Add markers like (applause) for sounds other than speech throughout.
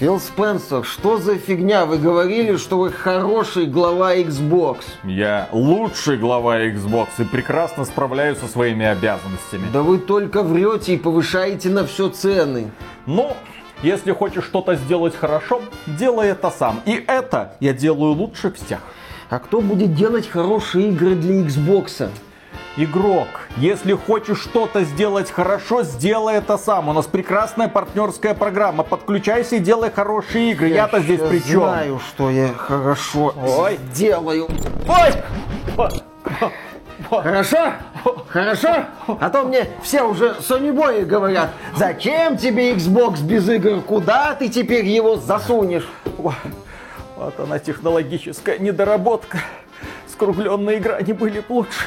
Фил Спенсер, что за фигня? Вы говорили, что вы хороший глава Xbox. Я лучший глава Xbox и прекрасно справляюсь со своими обязанностями. Да вы только врете и повышаете на все цены. Ну, если хочешь что-то сделать хорошо, делай это сам. И это я делаю лучше всех. А кто будет делать хорошие игры для Xbox? Игрок, если хочешь что-то сделать хорошо, сделай это сам. У нас прекрасная партнерская программа. Подключайся и делай хорошие игры. Я-то Я здесь при чем? знаю, что я хорошо Ой. делаю. Ой! Хорошо? Хорошо? А то мне все уже сонибои говорят, зачем тебе Xbox без игр? Куда ты теперь его засунешь? Вот она технологическая недоработка. Скругленные грани были б лучше.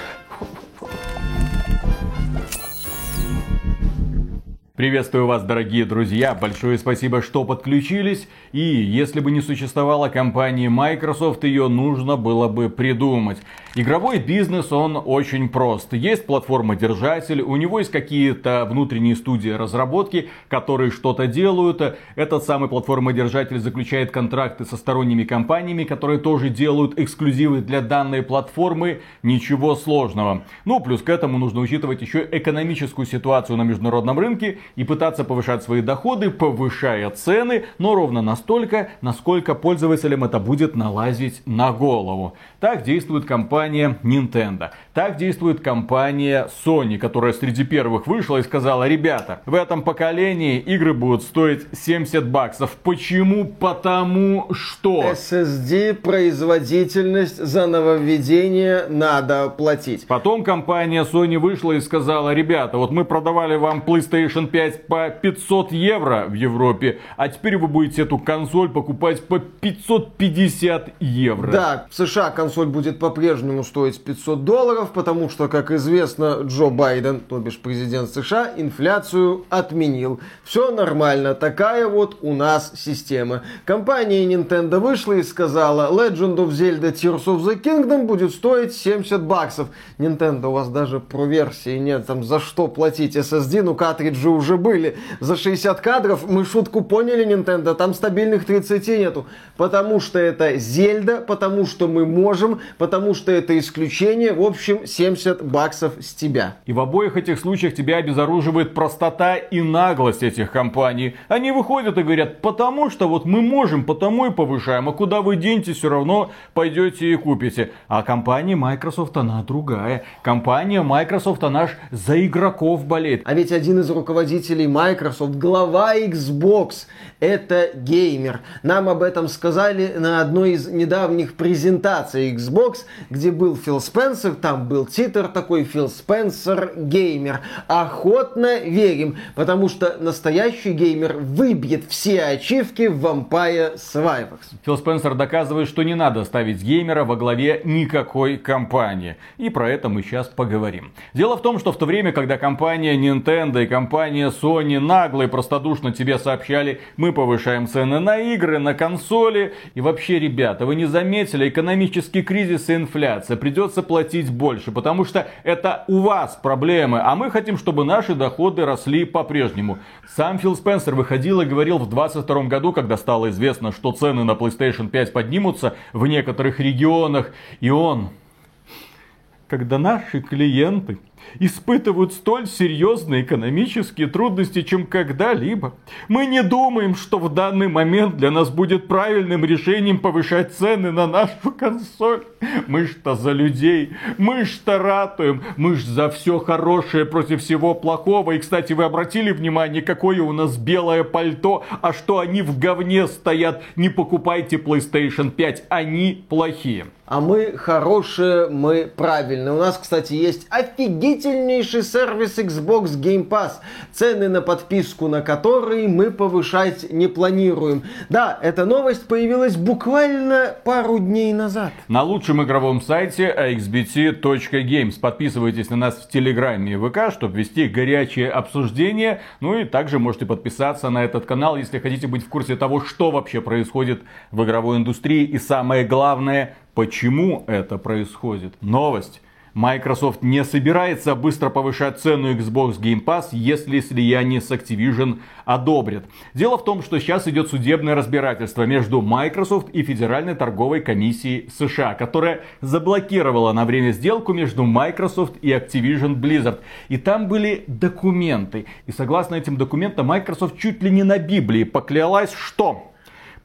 Приветствую вас, дорогие друзья. Большое спасибо, что подключились. И если бы не существовала компании Microsoft, ее нужно было бы придумать. Игровой бизнес, он очень прост. Есть платформа-держатель, у него есть какие-то внутренние студии разработки, которые что-то делают. Этот самый платформа-держатель заключает контракты со сторонними компаниями, которые тоже делают эксклюзивы для данной платформы. Ничего сложного. Ну, плюс к этому нужно учитывать еще экономическую ситуацию на международном рынке и пытаться повышать свои доходы, повышая цены, но ровно настолько, насколько пользователям это будет налазить на голову. Так действует компания Nintendo. Так действует компания Sony, которая среди первых вышла и сказала, ребята, в этом поколении игры будут стоить 70 баксов. Почему? Потому что... SSD, производительность за нововведение надо платить. Потом компания Sony вышла и сказала, ребята, вот мы продавали вам PlayStation 5 по 500 евро в Европе, а теперь вы будете эту консоль покупать по 550 евро. Да, в США консоль будет по-прежнему стоить 500 долларов, потому что, как известно, Джо Байден, то бишь президент США, инфляцию отменил. Все нормально, такая вот у нас система. Компания Nintendo вышла и сказала, Legend of Zelda Tears of the Kingdom будет стоить 70 баксов. Nintendo, у вас даже про версии нет, там за что платить SSD, ну картриджи уже были. За 60 кадров мы шутку поняли, Nintendo, там стабильных 30 нету. Потому что это Зельда, потому что мы можем, потому что это исключение. В общем, 70 баксов с тебя. И в обоих этих случаях тебя обезоруживает простота и наглость этих компаний. Они выходят и говорят, потому что вот мы можем, потому и повышаем, а куда вы деньте, все равно пойдете и купите. А компания Microsoft, она другая. Компания Microsoft, она ж за игроков болеет. А ведь один из руководителей Microsoft, глава Xbox, это геймер. Нам об этом сказали на одной из недавних презентаций Xbox, где был Фил Спенсер, там был титр такой Фил Спенсер геймер. Охотно верим, потому что настоящий геймер выбьет все ачивки в Vampire Survivors. Фил Спенсер доказывает, что не надо ставить геймера во главе никакой компании. И про это мы сейчас поговорим. Дело в том, что в то время, когда компания Nintendo и компания Sony нагло и простодушно тебе сообщали, мы повышаем цены на игры, на консоли. И вообще, ребята, вы не заметили, экономический кризис и инфляция. Придется платить больше, потому что это у вас проблемы, а мы хотим, чтобы наши доходы росли по-прежнему. Сам Фил Спенсер выходил и говорил в 22 году, когда стало известно, что цены на PlayStation 5 поднимутся в некоторых регионах. И он, когда наши клиенты испытывают столь серьезные экономические трудности, чем когда-либо. Мы не думаем, что в данный момент для нас будет правильным решением повышать цены на нашу консоль. Мы что за людей, мы что ратуем, мы ж за все хорошее против всего плохого. И, кстати, вы обратили внимание, какое у нас белое пальто, а что они в говне стоят. Не покупайте PlayStation 5, они плохие. А мы хорошие, мы правильные. У нас, кстати, есть офигительнейший сервис Xbox Game Pass, цены на подписку на который мы повышать не планируем. Да, эта новость появилась буквально пару дней назад. На лучшем игровом сайте axbt.games. Подписывайтесь на нас в Телеграме и ВК, чтобы вести горячие обсуждения. Ну и также можете подписаться на этот канал, если хотите быть в курсе того, что вообще происходит в игровой индустрии. И самое главное, почему это происходит. Новость Microsoft не собирается быстро повышать цену Xbox Game Pass, если слияние с Activision одобрят. Дело в том, что сейчас идет судебное разбирательство между Microsoft и Федеральной торговой комиссией США, которая заблокировала на время сделку между Microsoft и Activision Blizzard. И там были документы. И согласно этим документам, Microsoft чуть ли не на Библии поклялась, что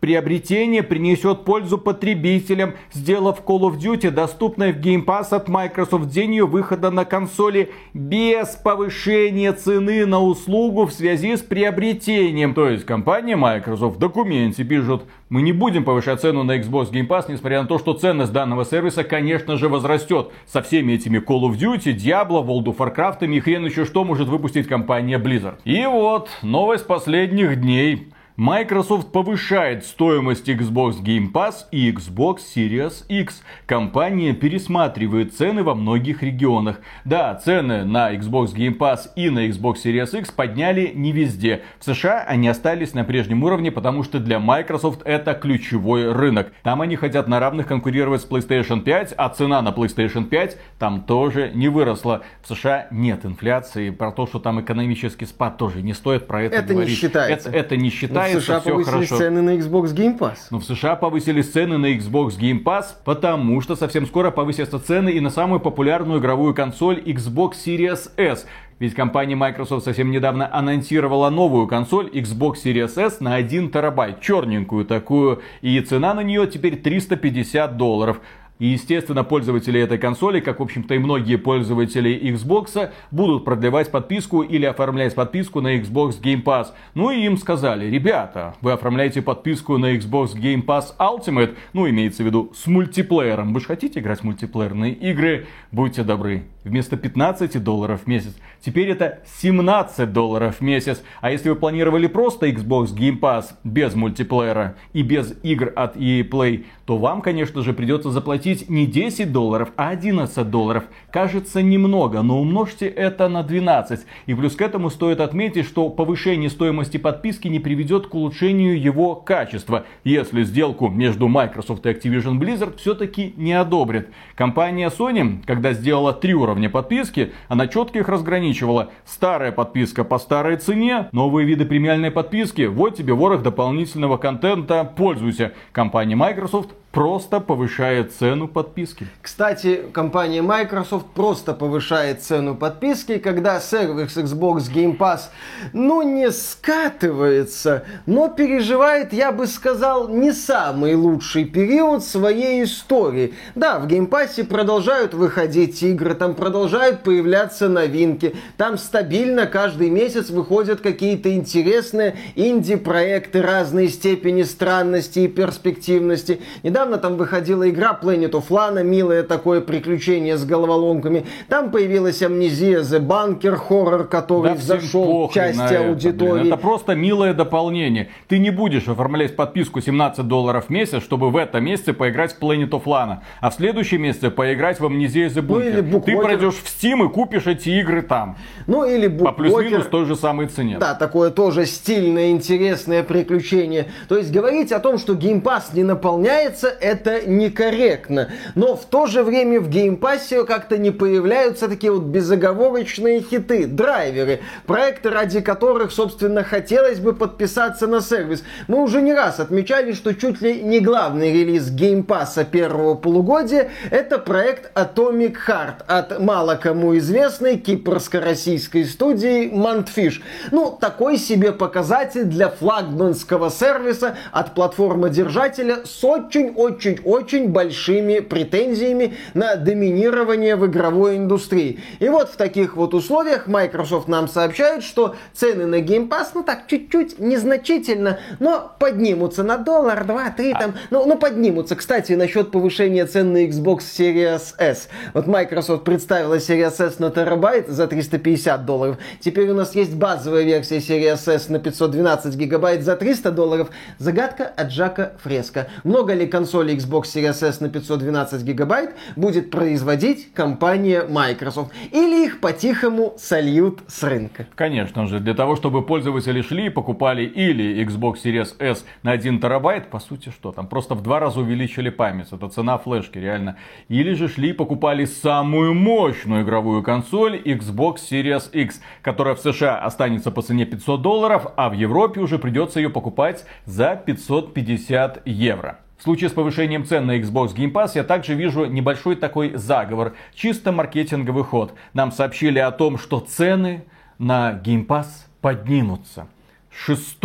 Приобретение принесет пользу потребителям, сделав Call of Duty доступной в Game Pass от Microsoft в день ее выхода на консоли без повышения цены на услугу в связи с приобретением. То есть компания Microsoft в документе пишет, мы не будем повышать цену на Xbox Game Pass, несмотря на то, что ценность данного сервиса, конечно же, возрастет. Со всеми этими Call of Duty, Diablo, World of Warcraft и хрен еще что может выпустить компания Blizzard. И вот, новость последних дней. Microsoft повышает стоимость Xbox Game Pass и Xbox Series X. Компания пересматривает цены во многих регионах. Да, цены на Xbox Game Pass и на Xbox Series X подняли не везде. В США они остались на прежнем уровне, потому что для Microsoft это ключевой рынок. Там они хотят на равных конкурировать с PlayStation 5, а цена на PlayStation 5 там тоже не выросла. В США нет инфляции. Про то, что там экономический спад тоже не стоит про это, это говорить. Не считается. Это, это не считается в США все повысились хорошо. цены на Xbox Game Pass. Но в США повысились цены на Xbox Game Pass, потому что совсем скоро повысятся цены и на самую популярную игровую консоль Xbox Series S. Ведь компания Microsoft совсем недавно анонсировала новую консоль Xbox Series S на 1 терабайт, черненькую такую, и цена на нее теперь 350 долларов. И, естественно, пользователи этой консоли, как, в общем-то, и многие пользователи Xbox, будут продлевать подписку или оформлять подписку на Xbox Game Pass. Ну и им сказали, ребята, вы оформляете подписку на Xbox Game Pass Ultimate, ну, имеется в виду, с мультиплеером. Вы же хотите играть в мультиплеерные игры? Будьте добры. Вместо 15 долларов в месяц, теперь это 17 долларов в месяц. А если вы планировали просто Xbox Game Pass без мультиплеера и без игр от EA Play, то вам, конечно же, придется заплатить не 10 долларов, а 11 долларов. Кажется немного, но умножьте это на 12. И плюс к этому стоит отметить, что повышение стоимости подписки не приведет к улучшению его качества, если сделку между Microsoft и Activision Blizzard все-таки не одобрят. Компания Sony, когда сделала три уровня подписки, она четко их разграничивала. Старая подписка по старой цене, новые виды премиальной подписки, вот тебе ворох дополнительного контента, пользуйся. Компания Microsoft просто повышает цену подписки. Кстати, компания Microsoft просто повышает цену подписки, когда сервис Xbox Game Pass, ну, не скатывается, но переживает, я бы сказал, не самый лучший период своей истории. Да, в Game Pass продолжают выходить игры, там продолжают появляться новинки, там стабильно каждый месяц выходят какие-то интересные инди-проекты разной степени странности и перспективности. Недавно недавно там выходила игра Planet of Lana, милое такое приключение с головоломками. Там появилась амнезия The Bunker Horror, который да зашел в части аудитории. Это, это просто милое дополнение. Ты не будешь оформлять подписку 17 долларов в месяц, чтобы в этом месяце поиграть в Planet of Lana, а в следующем месяце поиграть в амнезию The Bunker. Ну, Ты пройдешь в Steam и купишь эти игры там. Ну или По плюс-минус той же самой цене. Да, такое тоже стильное, интересное приключение. То есть говорить о том, что Game Pass не наполняется, это некорректно. Но в то же время в Game Pass е как-то не появляются такие вот безоговорочные хиты, драйверы, проекты, ради которых, собственно, хотелось бы подписаться на сервис. Мы уже не раз отмечали, что чуть ли не главный релиз геймпасса первого полугодия это проект Atomic Heart от мало кому известной кипрско-российской студии Montfish. Ну, такой себе показатель для флагманского сервиса от платформы-держателя с очень-очень очень-очень большими претензиями на доминирование в игровой индустрии. И вот в таких вот условиях Microsoft нам сообщает, что цены на Game Pass, ну так, чуть-чуть, незначительно, но поднимутся на доллар, два, три там, ну, ну поднимутся. Кстати, насчет повышения цен на Xbox Series S. Вот Microsoft представила Series S на терабайт за 350 долларов. Теперь у нас есть базовая версия Series S на 512 гигабайт за 300 долларов. Загадка от Жака Фреска. Много ли консолей консоли Xbox Series S на 512 гигабайт будет производить компания Microsoft. Или их по-тихому сольют с рынка. Конечно же, для того, чтобы пользователи шли и покупали или Xbox Series S на 1 терабайт, по сути, что там, просто в два раза увеличили память. Это цена флешки, реально. Или же шли и покупали самую мощную игровую консоль Xbox Series X, которая в США останется по цене 500 долларов, а в Европе уже придется ее покупать за 550 евро. В случае с повышением цен на Xbox Game Pass я также вижу небольшой такой заговор, чисто маркетинговый ход. Нам сообщили о том, что цены на Game Pass поднимутся. 6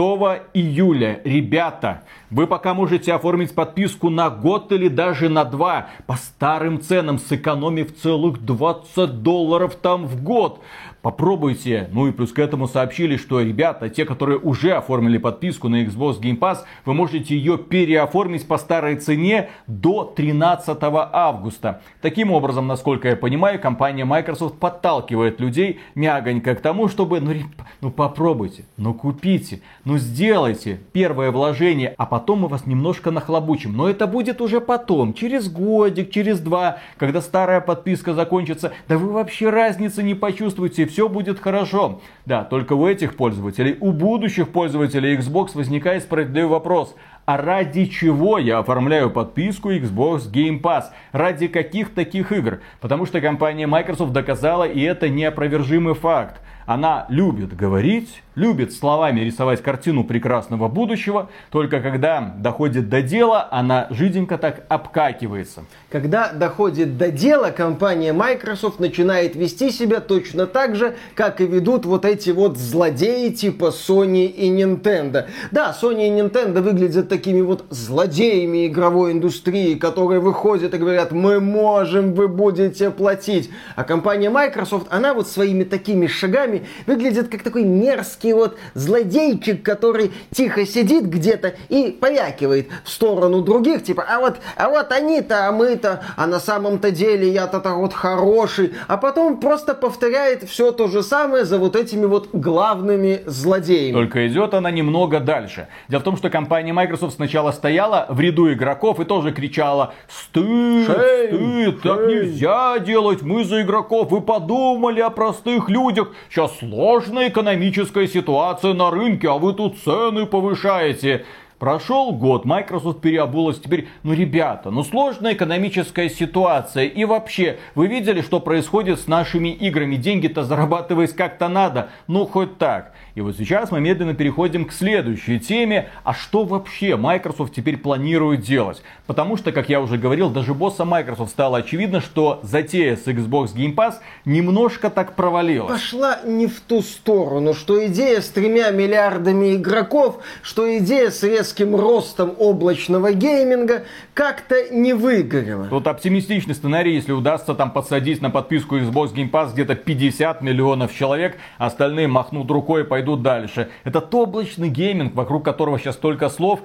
июля, ребята, вы пока можете оформить подписку на год или даже на два по старым ценам, сэкономив целых 20 долларов там в год. Попробуйте. Ну и плюс к этому сообщили, что ребята, те, которые уже оформили подписку на Xbox Game Pass, вы можете ее переоформить по старой цене до 13 августа. Таким образом, насколько я понимаю, компания Microsoft подталкивает людей мягонько к тому, чтобы, ну, ну попробуйте, ну купите, ну сделайте первое вложение, а потом мы вас немножко нахлобучим. Но это будет уже потом, через годик, через два, когда старая подписка закончится. Да вы вообще разницы не почувствуете все будет хорошо. Да, только у этих пользователей, у будущих пользователей Xbox возникает справедливый вопрос. А ради чего я оформляю подписку Xbox Game Pass? Ради каких таких игр? Потому что компания Microsoft доказала, и это неопровержимый факт. Она любит говорить, любит словами рисовать картину прекрасного будущего, только когда доходит до дела, она жиденько так обкакивается. Когда доходит до дела, компания Microsoft начинает вести себя точно так же, как и ведут вот эти вот злодеи типа Sony и Nintendo. Да, Sony и Nintendo выглядят такими вот злодеями игровой индустрии, которые выходят и говорят, мы можем, вы будете платить. А компания Microsoft, она вот своими такими шагами выглядит как такой мерзкий мерзкий вот злодейчик, который тихо сидит где-то и повякивает в сторону других, типа, а вот, а вот они-то, а мы-то, а на самом-то деле я-то так вот хороший, а потом просто повторяет все то же самое за вот этими вот главными злодеями. Только идет она немного дальше. Дело в том, что компания Microsoft сначала стояла в ряду игроков и тоже кричала «Стыд, шей, стыд, шей. так нельзя делать, мы за игроков, вы подумали о простых людях, сейчас сложная экономическая ситуация на рынке, а вы тут цены повышаете. Прошел год, Microsoft переобулась. Теперь, ну ребята, ну сложная экономическая ситуация. И вообще, вы видели, что происходит с нашими играми? Деньги-то зарабатывать как-то надо. Ну хоть так. И вот сейчас мы медленно переходим к следующей теме. А что вообще Microsoft теперь планирует делать? Потому что, как я уже говорил, даже босса Microsoft стало очевидно, что затея с Xbox Game Pass немножко так провалилась. Пошла не в ту сторону, что идея с тремя миллиардами игроков, что идея с резким ростом облачного гейминга как-то не выгорела. Тут оптимистичный сценарий, если удастся там подсадить на подписку Xbox Game Pass где-то 50 миллионов человек, остальные махнут рукой и пойдут пойдут дальше. Этот облачный гейминг, вокруг которого сейчас столько слов,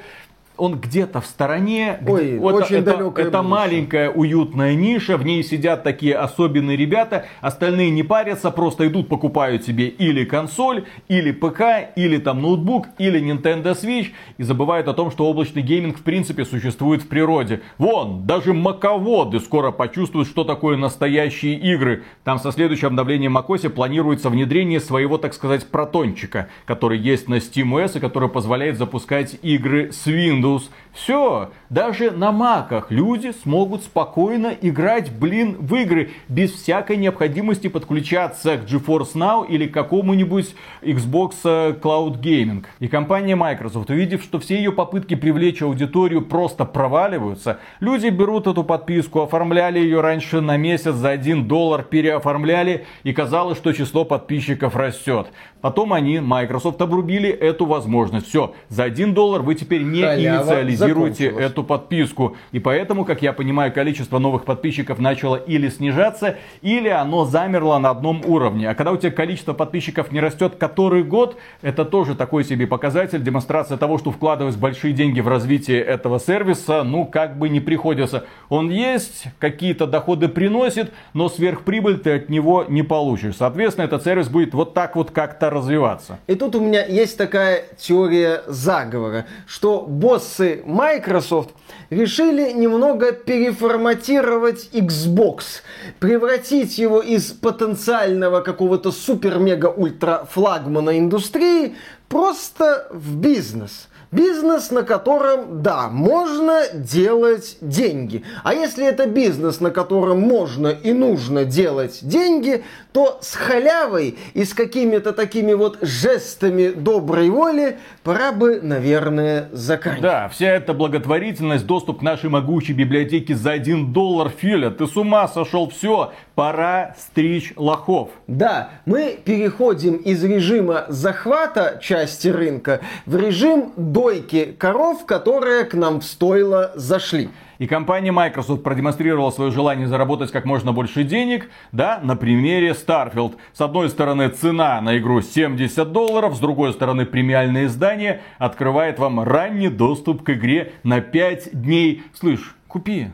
он где-то в стороне. Ой, вот очень это, далекая это маленькая уютная ниша, в ней сидят такие особенные ребята, остальные не парятся, просто идут покупают себе или консоль, или ПК, или там ноутбук, или Nintendo Switch и забывают о том, что облачный гейминг в принципе существует в природе. Вон, даже маководы скоро почувствуют, что такое настоящие игры. Там со следующим обновлением macOS планируется внедрение своего, так сказать, протончика, который есть на SteamOS и который позволяет запускать игры с Windows Windows. Все, даже на маках люди смогут спокойно играть, блин, в игры без всякой необходимости подключаться к GeForce Now или к какому-нибудь Xbox э, Cloud Gaming. И компания Microsoft, увидев, что все ее попытки привлечь аудиторию просто проваливаются, люди берут эту подписку, оформляли ее раньше на месяц за 1 доллар, переоформляли и казалось, что число подписчиков растет. Потом они, Microsoft, обрубили эту возможность. Все, за 1 доллар вы теперь не Халява инициализируете эту подписку. И поэтому, как я понимаю, количество новых подписчиков начало или снижаться, или оно замерло на одном уровне. А когда у тебя количество подписчиков не растет который год, это тоже такой себе показатель, демонстрация того, что вкладывать большие деньги в развитие этого сервиса, ну, как бы не приходится. Он есть, какие-то доходы приносит, но сверхприбыль ты от него не получишь. Соответственно, этот сервис будет вот так вот как-то это развиваться. И тут у меня есть такая теория заговора, что боссы Microsoft решили немного переформатировать Xbox, превратить его из потенциального какого-то супер-мега-ультра флагмана индустрии просто в бизнес. Бизнес, на котором, да, можно делать деньги. А если это бизнес, на котором можно и нужно делать деньги, то с халявой и с какими-то такими вот жестами доброй воли пора бы, наверное, заканчивать. Да, вся эта благотворительность, доступ к нашей могучей библиотеке за 1 доллар, Филя, ты с ума сошел, все, пора стричь лохов. Да, мы переходим из режима захвата части рынка в режим дойки коров, которые к нам в стойло зашли. И компания Microsoft продемонстрировала свое желание заработать как можно больше денег, да, на примере Starfield. С одной стороны, цена на игру 70 долларов, с другой стороны, премиальное издание открывает вам ранний доступ к игре на 5 дней. Слышь, купи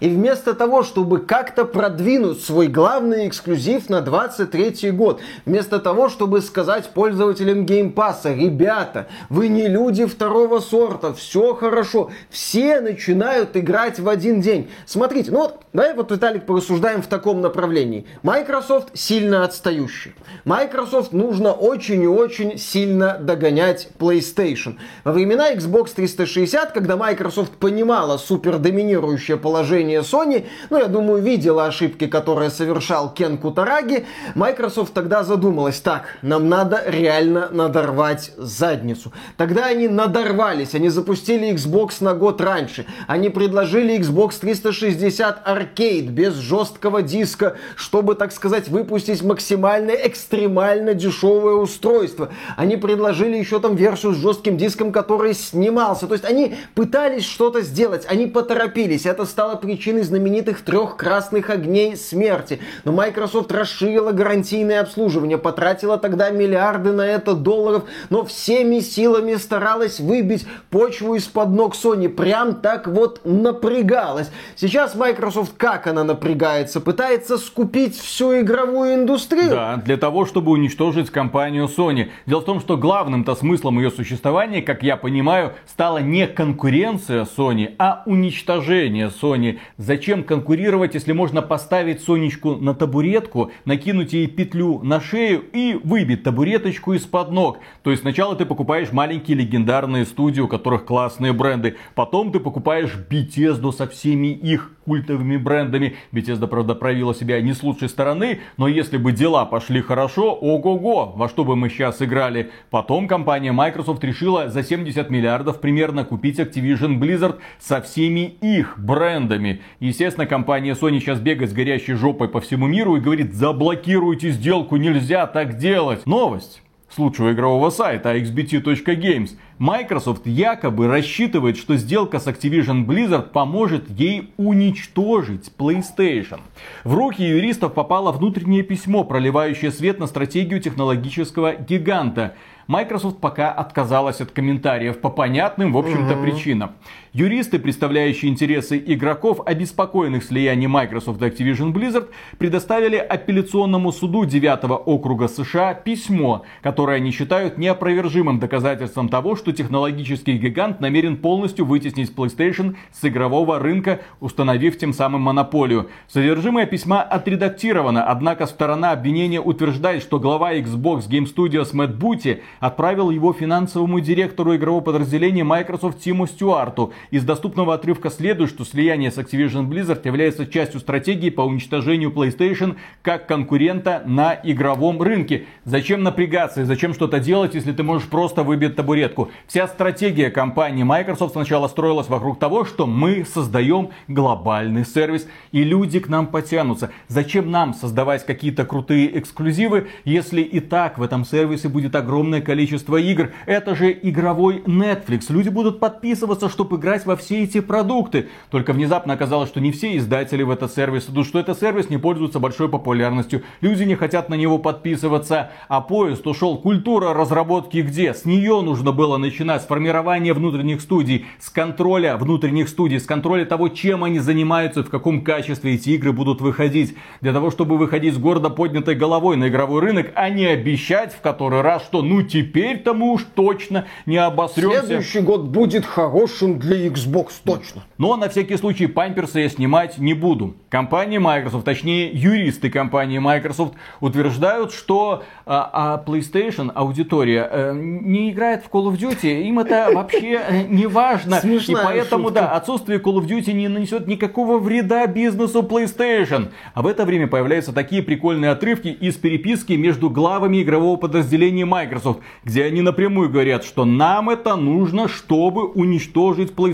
и вместо того, чтобы как-то продвинуть свой главный эксклюзив на 23 год, вместо того, чтобы сказать пользователям геймпасса, ребята, вы не люди второго сорта, все хорошо, все начинают играть в один день. Смотрите, ну вот, давай вот, Виталик, порассуждаем в таком направлении. Microsoft сильно отстающий. Microsoft нужно очень и очень сильно догонять PlayStation. Во времена Xbox 360, когда Microsoft понимала супер доминирующее положение решение Sony, ну, я думаю, видела ошибки, которые совершал Кен Кутараги, Microsoft тогда задумалась, так, нам надо реально надорвать задницу. Тогда они надорвались, они запустили Xbox на год раньше, они предложили Xbox 360 Arcade без жесткого диска, чтобы, так сказать, выпустить максимально экстремально дешевое устройство. Они предложили еще там версию с жестким диском, который снимался. То есть они пытались что-то сделать, они поторопились. Это стало причиной причиной знаменитых трех красных огней смерти. Но Microsoft расширила гарантийное обслуживание, потратила тогда миллиарды на это долларов, но всеми силами старалась выбить почву из-под ног Sony. Прям так вот напрягалась. Сейчас Microsoft как она напрягается? Пытается скупить всю игровую индустрию? Да, для того, чтобы уничтожить компанию Sony. Дело в том, что главным-то смыслом ее существования, как я понимаю, стала не конкуренция Sony, а уничтожение Sony. Зачем конкурировать, если можно поставить Сонечку на табуретку, накинуть ей петлю на шею и выбить табуреточку из-под ног? То есть сначала ты покупаешь маленькие легендарные студии, у которых классные бренды. Потом ты покупаешь Bethesda со всеми их культовыми брендами. Bethesda, правда, проявила себя не с лучшей стороны, но если бы дела пошли хорошо, ого-го, во что бы мы сейчас играли. Потом компания Microsoft решила за 70 миллиардов примерно купить Activision Blizzard со всеми их брендами. Естественно, компания Sony сейчас бегает с горящей жопой по всему миру и говорит, заблокируйте сделку, нельзя так делать. Новость с лучшего игрового сайта xbt.games. Microsoft якобы рассчитывает, что сделка с Activision Blizzard поможет ей уничтожить PlayStation. В руки юристов попало внутреннее письмо, проливающее свет на стратегию технологического гиганта. Microsoft пока отказалась от комментариев по понятным, в общем-то, угу. причинам. Юристы, представляющие интересы игроков, обеспокоенных слиянием Microsoft и Activision Blizzard, предоставили апелляционному суду 9 округа США письмо, которое они считают неопровержимым доказательством того, что технологический гигант намерен полностью вытеснить PlayStation с игрового рынка, установив тем самым монополию. Содержимое письма отредактировано, однако сторона обвинения утверждает, что глава Xbox Game Studios Мэтт Бути отправил его финансовому директору игрового подразделения Microsoft Тиму Стюарту. Из доступного отрывка следует, что слияние с Activision Blizzard является частью стратегии по уничтожению PlayStation как конкурента на игровом рынке. Зачем напрягаться и зачем что-то делать, если ты можешь просто выбить табуретку? Вся стратегия компании Microsoft сначала строилась вокруг того, что мы создаем глобальный сервис и люди к нам потянутся. Зачем нам создавать какие-то крутые эксклюзивы, если и так в этом сервисе будет огромное количество игр. Это же игровой Netflix. Люди будут подписываться, чтобы играть во все эти продукты. Только внезапно оказалось, что не все издатели в этот сервис идут, что этот сервис не пользуется большой популярностью. Люди не хотят на него подписываться. А поезд ушел. Культура разработки где? С нее нужно было начиная с формирования внутренних студий, с контроля внутренних студий, с контроля того, чем они занимаются, в каком качестве эти игры будут выходить. Для того, чтобы выходить с гордо поднятой головой на игровой рынок, а не обещать в который раз, что ну теперь-то мы уж точно не обосремся. Следующий год будет хорошим для Xbox, точно. Но на всякий случай памперсы я снимать не буду. Компания Microsoft, точнее юристы компании Microsoft утверждают, что а, а PlayStation аудитория а, не играет в Call of Duty, им это (laughs) вообще э, не важно. И поэтому, да, отсутствие Call of Duty не нанесет никакого вреда бизнесу PlayStation. А в это время появляются такие прикольные отрывки из переписки между главами игрового подразделения Microsoft, где они напрямую говорят, что нам это нужно, чтобы уничтожить PlayStation,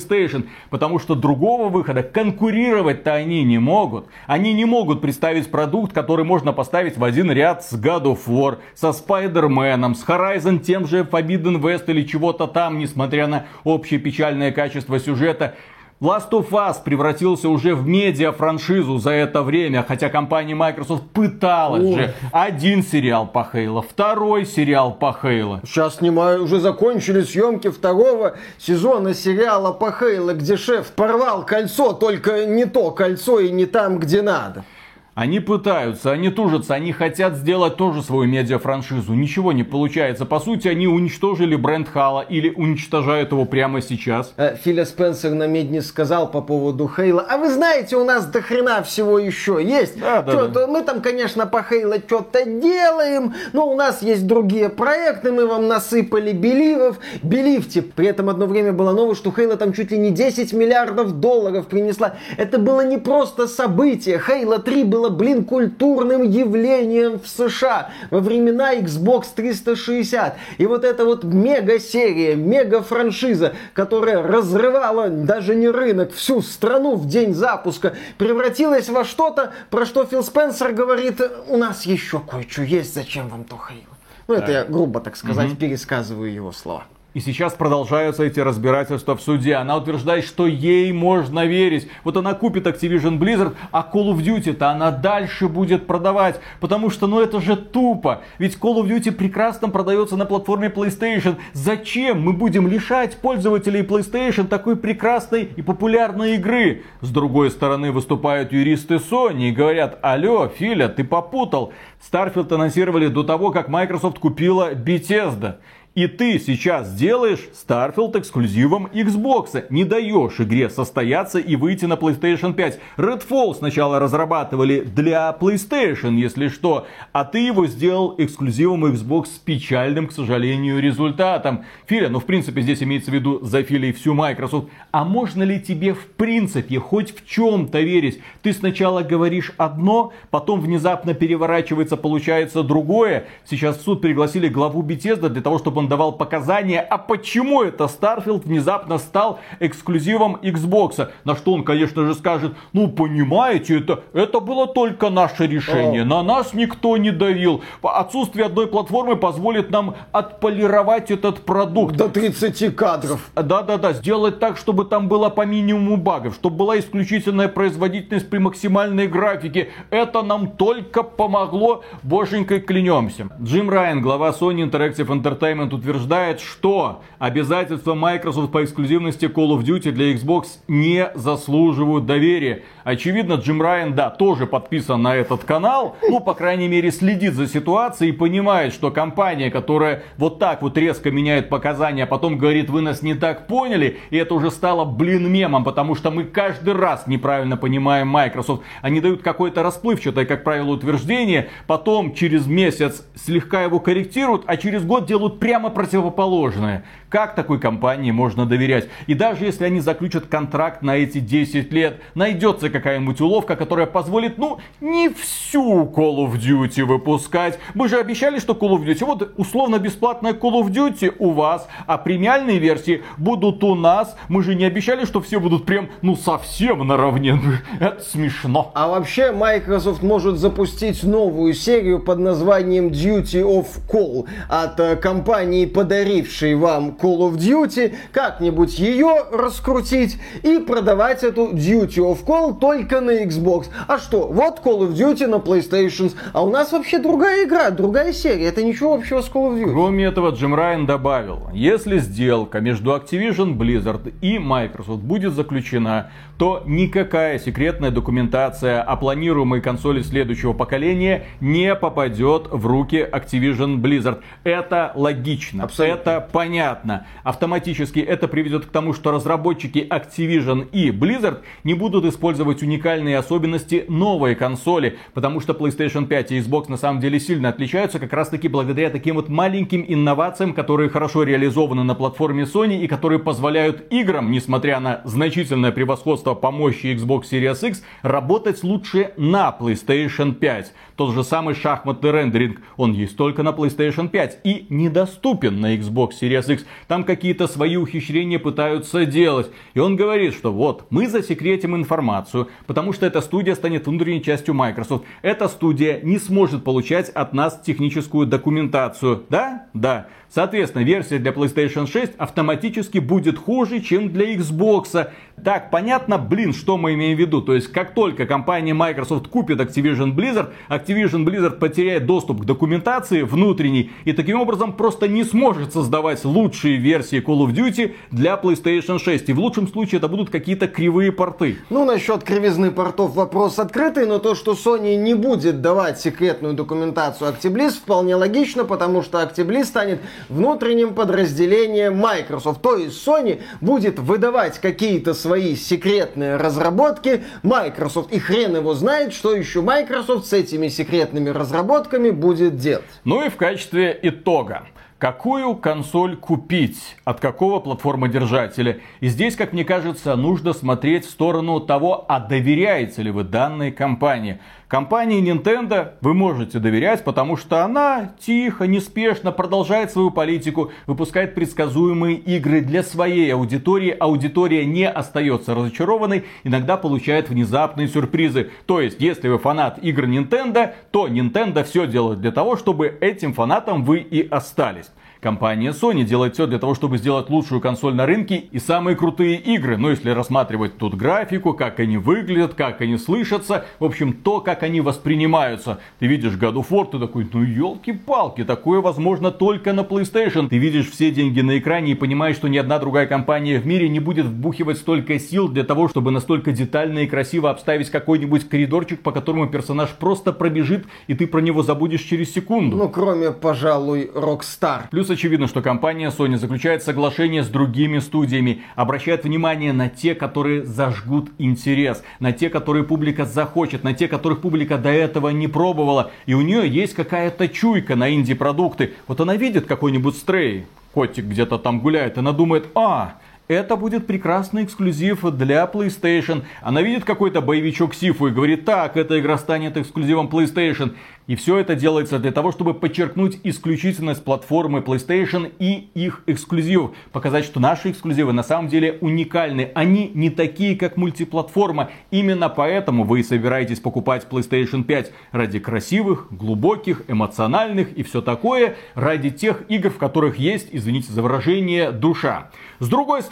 потому что другого выхода конкурировать-то они не могут. Они не могут представить продукт, который можно поставить в один ряд с God of War, со Spider-Man, с Horizon тем же Forbidden West или чего-то там, несмотря на общее печальное качество сюжета. Last of Us превратился уже в медиа-франшизу за это время, хотя компания Microsoft пыталась Ой. же. Один сериал по Хейла, второй сериал по Хейла. Сейчас снимаю, уже закончили съемки второго сезона сериала по Хейла, где шеф порвал кольцо, только не то кольцо и не там, где надо. Они пытаются, они тужатся, они хотят сделать тоже свою медиа-франшизу. Ничего не получается. По сути, они уничтожили бренд Хала или уничтожают его прямо сейчас. Э, Филя Спенсер на Медне сказал по поводу Хейла. А вы знаете, у нас до хрена всего еще есть. Да, да, да. Мы там, конечно, по Хейла что-то делаем, но у нас есть другие проекты, мы вам насыпали беливов. Беливьте. При этом одно время было новость, что Хейла там чуть ли не 10 миллиардов долларов принесла. Это было не просто событие. Хейла 3 был было, блин, культурным явлением в США во времена Xbox 360. И вот эта вот мега-серия, мега-франшиза, которая разрывала даже не рынок, всю страну в день запуска, превратилась во что-то, про что Фил Спенсер говорит, у нас еще кое-что есть, зачем вам то Хейл? Ну, это я грубо, так сказать, угу. пересказываю его слова. И сейчас продолжаются эти разбирательства в суде. Она утверждает, что ей можно верить. Вот она купит Activision Blizzard, а Call of Duty-то она дальше будет продавать. Потому что, ну это же тупо. Ведь Call of Duty прекрасно продается на платформе PlayStation. Зачем мы будем лишать пользователей PlayStation такой прекрасной и популярной игры? С другой стороны выступают юристы Sony и говорят, алло, Филя, ты попутал. Starfield анонсировали до того, как Microsoft купила Bethesda. И ты сейчас делаешь Starfield эксклюзивом Xbox. Не даешь игре состояться и выйти на PlayStation 5. Redfall сначала разрабатывали для PlayStation, если что. А ты его сделал эксклюзивом Xbox с печальным, к сожалению, результатом. Филя, ну в принципе здесь имеется в виду за Филей всю Microsoft. А можно ли тебе в принципе хоть в чем-то верить? Ты сначала говоришь одно, потом внезапно переворачивается, получается другое. Сейчас в суд пригласили главу Bethesda для того, чтобы он давал показания, а почему это Starfield внезапно стал эксклюзивом Xbox. На что он, конечно же, скажет, ну понимаете, это, это было только наше решение, на нас никто не давил. Отсутствие одной платформы позволит нам отполировать этот продукт. До 30 кадров. Да-да-да, сделать так, чтобы там было по минимуму багов, чтобы была исключительная производительность при максимальной графике. Это нам только помогло, боженькой клянемся. Джим Райан, глава Sony Interactive Entertainment Department утверждает, что обязательства Microsoft по эксклюзивности Call of Duty для Xbox не заслуживают доверия. Очевидно, Джим Райан, да, тоже подписан на этот канал, ну, по крайней мере, следит за ситуацией и понимает, что компания, которая вот так вот резко меняет показания, а потом говорит, вы нас не так поняли, и это уже стало, блин, мемом, потому что мы каждый раз неправильно понимаем Microsoft. Они дают какое-то расплывчатое, как правило, утверждение, потом через месяц слегка его корректируют, а через год делают прямо противоположное. Как такой компании можно доверять? И даже если они заключат контракт на эти 10 лет, найдется какая-нибудь уловка, которая позволит, ну, не всю Call of Duty выпускать. Мы же обещали, что Call of Duty, вот условно бесплатная Call of Duty у вас, а премиальные версии будут у нас. Мы же не обещали, что все будут прям, ну, совсем наравне. (laughs) Это смешно. А вообще Microsoft может запустить новую серию под названием Duty of Call от э, компании компании, подарившей вам Call of Duty, как-нибудь ее раскрутить и продавать эту Duty of Call только на Xbox. А что, вот Call of Duty на PlayStation, а у нас вообще другая игра, другая серия, это ничего общего с Call of Duty. Кроме этого, Джим Райан добавил, если сделка между Activision Blizzard и Microsoft будет заключена, то никакая секретная документация о планируемой консоли следующего поколения не попадет в руки Activision Blizzard. Это логично, Абсолютно. это понятно. Автоматически это приведет к тому, что разработчики Activision и Blizzard не будут использовать уникальные особенности новой консоли, потому что PlayStation 5 и Xbox на самом деле сильно отличаются как раз таки благодаря таким вот маленьким инновациям, которые хорошо реализованы на платформе Sony и которые позволяют играм, несмотря на значительное превосходство по мощи Xbox Series X, работать лучше на PlayStation 5. Тот же самый шахматный рендеринг, он есть только на PlayStation 5 и недоступен на Xbox Series X. Там какие-то свои ухищрения пытаются делать. И он говорит, что вот, мы засекретим информацию, потому что эта студия станет внутренней частью Microsoft. Эта студия не сможет получать от нас техническую документацию. Да? Да. Соответственно, версия для PlayStation 6 автоматически будет хуже, чем для Xbox. Так, понятно, блин, что мы имеем в виду. То есть, как только компания Microsoft купит Activision Blizzard, Activision Blizzard потеряет доступ к документации внутренней и таким образом просто не сможет создавать лучшие версии Call of Duty для PlayStation 6. И в лучшем случае это будут какие-то кривые порты. Ну, насчет кривизны портов вопрос открытый, но то, что Sony не будет давать секретную документацию Actibliz, вполне логично, потому что Actibliz станет внутренним подразделением Microsoft. То есть Sony будет выдавать какие-то свои секретные разработки Microsoft. И хрен его знает, что еще Microsoft с этими секретными разработками будет делать. Ну и в качестве итога. Какую консоль купить? От какого платформодержателя? И здесь, как мне кажется, нужно смотреть в сторону того, а доверяете ли вы данной компании. Компании Nintendo вы можете доверять, потому что она тихо, неспешно продолжает свою политику, выпускает предсказуемые игры для своей аудитории. Аудитория не остается разочарованной, иногда получает внезапные сюрпризы. То есть, если вы фанат игр Nintendo, то Nintendo все делает для того, чтобы этим фанатом вы и остались. Компания Sony делает все для того, чтобы сделать лучшую консоль на рынке и самые крутые игры. Но если рассматривать тут графику, как они выглядят, как они слышатся, в общем, то, как они воспринимаются. Ты видишь God of War, ты такой, ну елки-палки, такое возможно только на PlayStation. Ты видишь все деньги на экране и понимаешь, что ни одна другая компания в мире не будет вбухивать столько сил для того, чтобы настолько детально и красиво обставить какой-нибудь коридорчик, по которому персонаж просто пробежит, и ты про него забудешь через секунду. Ну, кроме, пожалуй, Rockstar. Плюс очевидно, что компания Sony заключает соглашение с другими студиями, обращает внимание на те, которые зажгут интерес, на те, которые публика захочет, на те, которых публика до этого не пробовала. И у нее есть какая-то чуйка на инди-продукты. Вот она видит какой-нибудь стрей, котик где-то там гуляет, она думает, а, это будет прекрасный эксклюзив для PlayStation. Она видит какой-то боевичок Сифу и говорит, так, эта игра станет эксклюзивом PlayStation. И все это делается для того, чтобы подчеркнуть исключительность платформы PlayStation и их эксклюзивов. Показать, что наши эксклюзивы на самом деле уникальны. Они не такие, как мультиплатформа. Именно поэтому вы собираетесь покупать PlayStation 5 ради красивых, глубоких, эмоциональных и все такое. Ради тех игр, в которых есть, извините за выражение, душа. С другой стороны,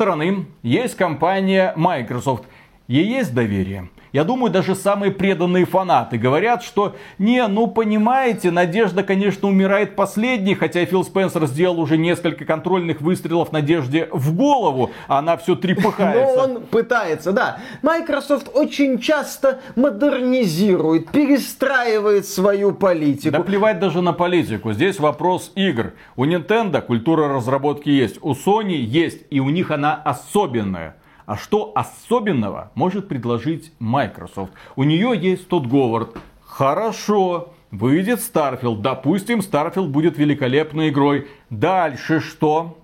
есть компания Microsoft. Ей есть доверие. Я думаю, даже самые преданные фанаты говорят, что не, ну понимаете, Надежда, конечно, умирает последней, хотя Фил Спенсер сделал уже несколько контрольных выстрелов Надежде в голову, а она все трепыхается. Но он пытается, да. Microsoft очень часто модернизирует, перестраивает свою политику. Да плевать даже на политику. Здесь вопрос игр. У Nintendo культура разработки есть, у Sony есть, и у них она особенная. А что особенного может предложить Microsoft? У нее есть тот Говард. Хорошо, выйдет Starfield. Допустим, Starfield будет великолепной игрой. Дальше что?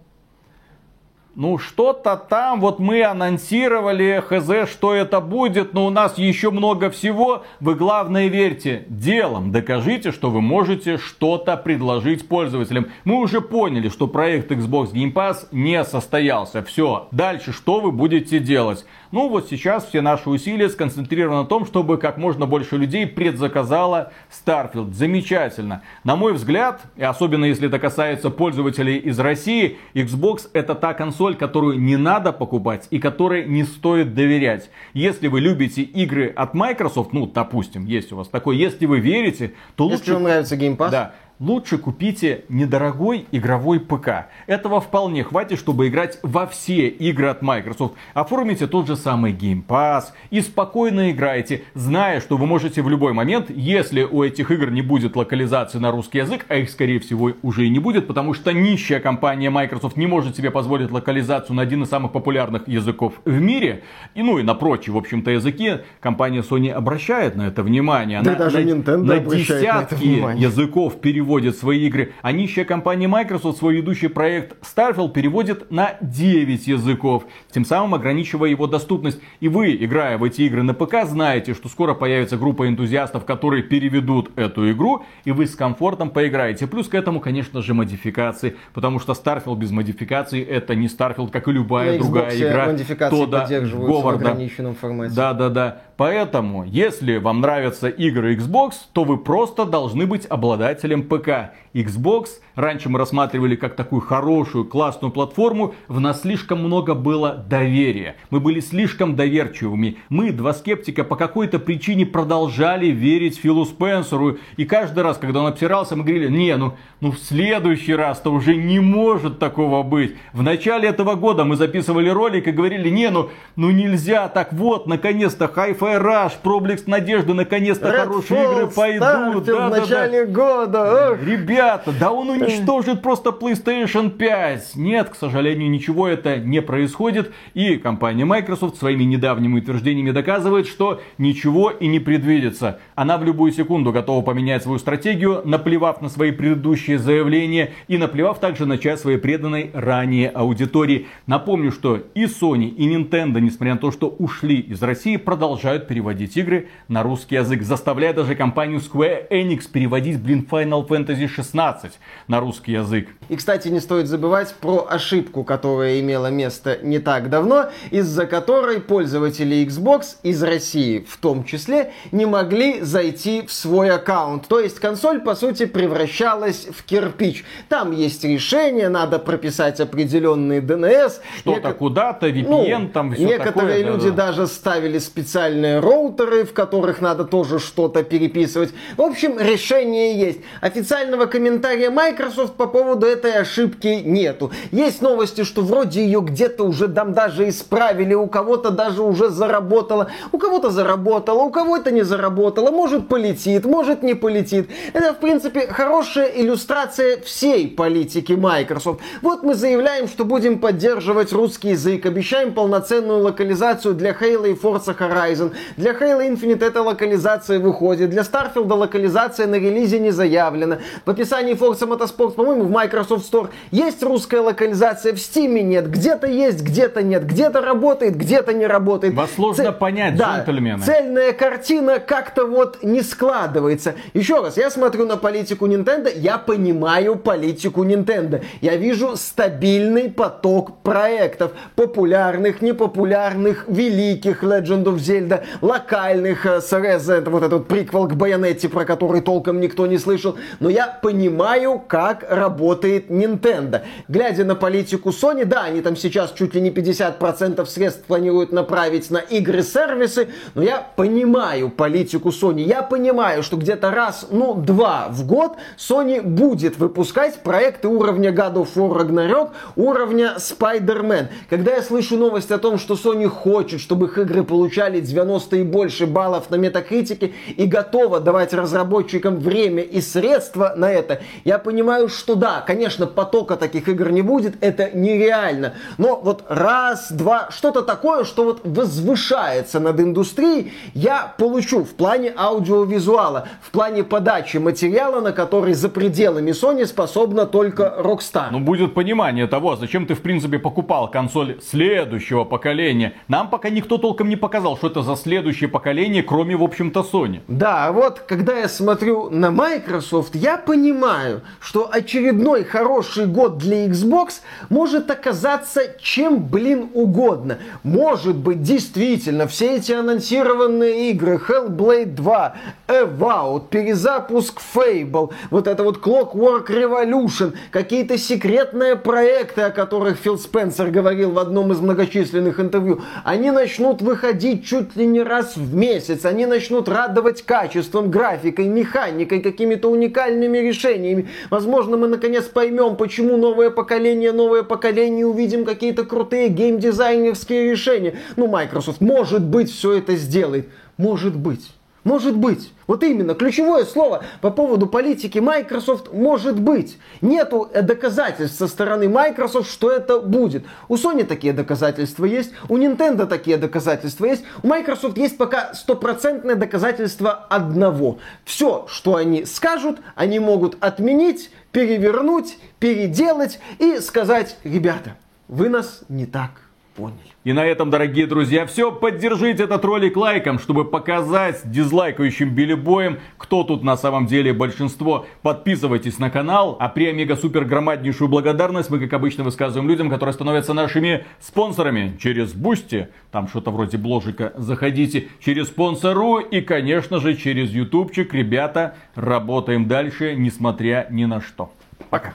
Ну что-то там, вот мы анонсировали, хз, что это будет, но у нас еще много всего. Вы главное верьте делом, докажите, что вы можете что-то предложить пользователям. Мы уже поняли, что проект Xbox Game Pass не состоялся. Все, дальше что вы будете делать? Ну вот сейчас все наши усилия сконцентрированы на том, чтобы как можно больше людей предзаказало Starfield. Замечательно. На мой взгляд, и особенно если это касается пользователей из России, Xbox это та консоль, которую не надо покупать и которой не стоит доверять. Если вы любите игры от Microsoft, ну, допустим, есть у вас такой, если вы верите, то лучше... Если вам нравится Game Pass? Да, лучше купите недорогой игровой ПК. Этого вполне хватит, чтобы играть во все игры от Microsoft. Оформите тот же самый Game Pass и спокойно играйте, зная, что вы можете в любой момент, если у этих игр не будет локализации на русский язык, а их скорее всего уже и не будет, потому что нищая компания Microsoft не может себе позволить локализацию на один из самых популярных языков в мире, и ну и на прочие, в общем-то, языки, компания Sony обращает на это внимание. Да Она даже на, Nintendo на на десятки внимание. языков переводит свои игры. А нищая компания Microsoft свой ведущий проект Starfield переводит на 9 языков, тем самым ограничивая его доступность. И вы, играя в эти игры на ПК, знаете, что скоро появится группа энтузиастов, которые переведут эту игру, и вы с комфортом поиграете. Плюс к этому, конечно же, модификации, потому что Starfield без модификаций это не Starfield, как и любая На другая Xbox игра. модификации Тодда поддерживаются в Говарда. ограниченном формате. Да, да, да. Поэтому, если вам нравятся игры Xbox, то вы просто должны быть обладателем ПК. Xbox раньше мы рассматривали как такую хорошую, классную платформу, в нас слишком много было доверия. Мы были слишком доверчивыми. Мы, два скептика, по какой-то причине продолжали верить Филу Спенсеру. И каждый раз, когда он обсирался, мы говорили, не, ну, ну в следующий раз-то уже не может такого быть. В начале этого года мы записывали ролик и говорили, не, ну, ну нельзя так вот, наконец-то Hi-Fi Rush, Проблеск Надежды, наконец-то хорошие Redfall, игры пойдут. Starfield в Да-да-да. начале года. ох. Ребята, да он уничтожит просто PlayStation 5. Нет, к сожалению, ничего это не происходит. И компания Microsoft своими недавними утверждениями доказывает, что ничего и не предвидится. Она в любую секунду готова поменять свою стратегию, наплевав на свои предыдущие заявления и наплевав также на часть своей преданной ранее аудитории. Напомню, что и Sony, и Nintendo, несмотря на то, что ушли из России, продолжают переводить игры на русский язык, заставляя даже компанию Square Enix переводить, блин, Final Fantasy 16 на русский язык. И, кстати, не стоит забывать про ошибку, которая имела место не так давно, из-за которой пользователи Xbox из России в том числе не могли зайти в свой аккаунт. То есть консоль, по сути, превращалась в кирпич. Там есть решение, надо прописать определенный DNS. Что-то Неко- куда-то, VPN, Ну, там все Некоторые такое. люди да-да. даже ставили специальные роутеры, в которых надо тоже что-то переписывать. В общем, решение есть. Официального комментария Microsoft по поводу этой ошибки нету. Есть новости, что вроде ее где-то уже там даже исправили, у кого-то даже уже заработало, у кого-то заработало, у кого-то не заработало, может полетит, может не полетит. Это, в принципе, хорошая иллюстрация всей политики Microsoft. Вот мы заявляем, что будем поддерживать русский язык, обещаем полноценную локализацию для Halo и Forza Horizon. Для Halo Infinite эта локализация выходит, для Starfield локализация на релизе не заявлена. В описании Forza Motorsport, по-моему, в Microsoft Store есть русская локализация, в Steam нет. Где-то есть, где-то нет. Где-то работает, где-то не работает. Вас сложно Ц- понять, да, джентльмены. цельная картина как-то вот не складывается. Еще раз, я смотрю на политику Nintendo, я понимаю политику Nintendo. Я вижу стабильный поток проектов. Популярных, непопулярных, великих Legend of Zelda, локальных э, с Rez, это вот этот приквел к Байонетте, про который толком никто не слышал. Но я понимаю, как работает Nintendo. Глядя на политику Sony, да, они там сейчас чуть ли не 50% средств планируют направить на игры-сервисы, но я понимаю политику Sony. Я понимаю, что где-то раз, ну, два в год Sony будет выпускать проекты уровня God of War Ragnarok, уровня Spider-Man. Когда я слышу новость о том, что Sony хочет, чтобы их игры получали 90 и больше баллов на метакритике и готова давать разработчикам время и средства на это, я понимаю, что да, конечно, потока таких игр не будет, это нереально. Но вот раз, два, что-то такое, что вот возвышается над индустрией, я получу в плане аудиовизуала, в плане подачи материала, на который за пределами Sony способна только Rockstar. Ну, будет понимание того, зачем ты, в принципе, покупал консоль следующего поколения. Нам пока никто толком не показал, что это за следующее поколение, кроме, в общем-то, Sony. Да, вот когда я смотрю на Microsoft, я понимаю, что очередной хороший год для Xbox может оказаться чем, блин, угодно. Может быть, действительно, все эти анонсированные игры, Hellblade 2, Evout, перезапуск Fable, вот это вот Clockwork Revolution, какие-то секретные проекты, о которых Фил Спенсер говорил в одном из многочисленных интервью, они начнут выходить чуть ли не раз в месяц, они начнут радовать качеством, графикой, механикой, какими-то уникальными решениями. Возможно, мы наконец поймем, почему новое поколение, новое поколение, увидим какие-то крутые геймдизайнерские решения. Ну, Microsoft, может быть, все это сделает. Может быть. Может быть. Вот именно, ключевое слово по поводу политики Microsoft может быть. Нету доказательств со стороны Microsoft, что это будет. У Sony такие доказательства есть, у Nintendo такие доказательства есть, у Microsoft есть пока стопроцентное доказательство одного. Все, что они скажут, они могут отменить, перевернуть, переделать и сказать, ребята, вы нас не так поняли. И на этом, дорогие друзья, все. Поддержите этот ролик лайком, чтобы показать дизлайкающим билибоям, кто тут на самом деле большинство. Подписывайтесь на канал. А премега-супер громаднейшую благодарность мы, как обычно, высказываем людям, которые становятся нашими спонсорами. Через Boosty, там что-то вроде бложика, заходите. Через Sponsr и, конечно же, через ютубчик. Ребята, работаем дальше, несмотря ни на что. Пока.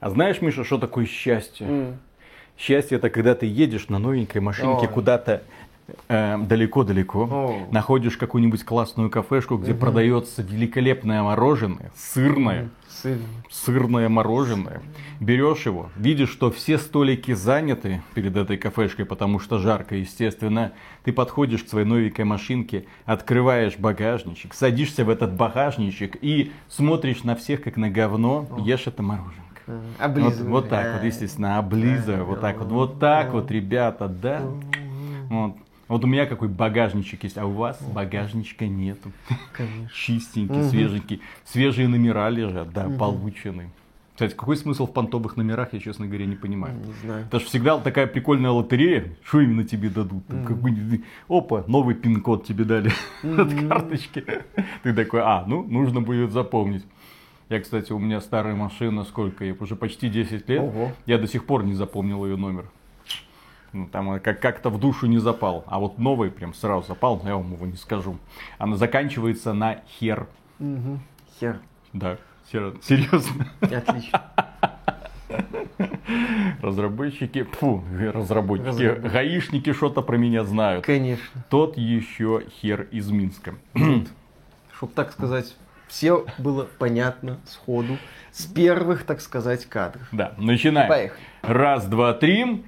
А знаешь, Миша, что такое счастье? Mm. Счастье это когда ты едешь на новенькой машинке куда-то э, далеко-далеко, э, находишь какую-нибудь классную кафешку, где угу. продается великолепное мороженое, сырное, Сыр. сырное мороженое. Берешь его, видишь, что все столики заняты перед этой кафешкой, потому что жарко, естественно. Ты подходишь к своей новенькой машинке, открываешь багажничек, садишься в этот багажничек и смотришь на всех как на говно, ешь это мороженое. Облизываю. Вот, вот так вот, естественно, облизываю. Вот так вот, вот так вот, ребята, да. Вот. Вот у меня какой багажничек есть, а у вас багажничка нету. Конечно. (laughs) Чистенький, угу. свеженький. Свежие номера лежат, да, угу. полученные. Кстати, какой смысл в понтовых номерах, я, честно говоря, не понимаю. Не знаю. Это же всегда такая прикольная лотерея. Что именно тебе дадут? Там, mm Опа, новый пин-код тебе дали mm (laughs) от карточки. Ты такой, а, ну, нужно будет запомнить. Я, кстати, у меня старая машина, сколько ей, уже почти 10 лет. Ого. Я до сих пор не запомнил ее номер. Ну, там как- как-то в душу не запал. А вот новый прям сразу запал, но я вам его не скажу. Она заканчивается на хер. Угу. Хер. Да, хер. серьезно. Отлично. Разработчики, фу, разработчики, Разработчики. гаишники что-то про меня знают. Конечно. Тот еще хер из Минска. (clears throat) Чтоб так сказать, все было понятно сходу, с первых, так сказать, кадров. Да, начинаем. Поехали. Раз, два, три.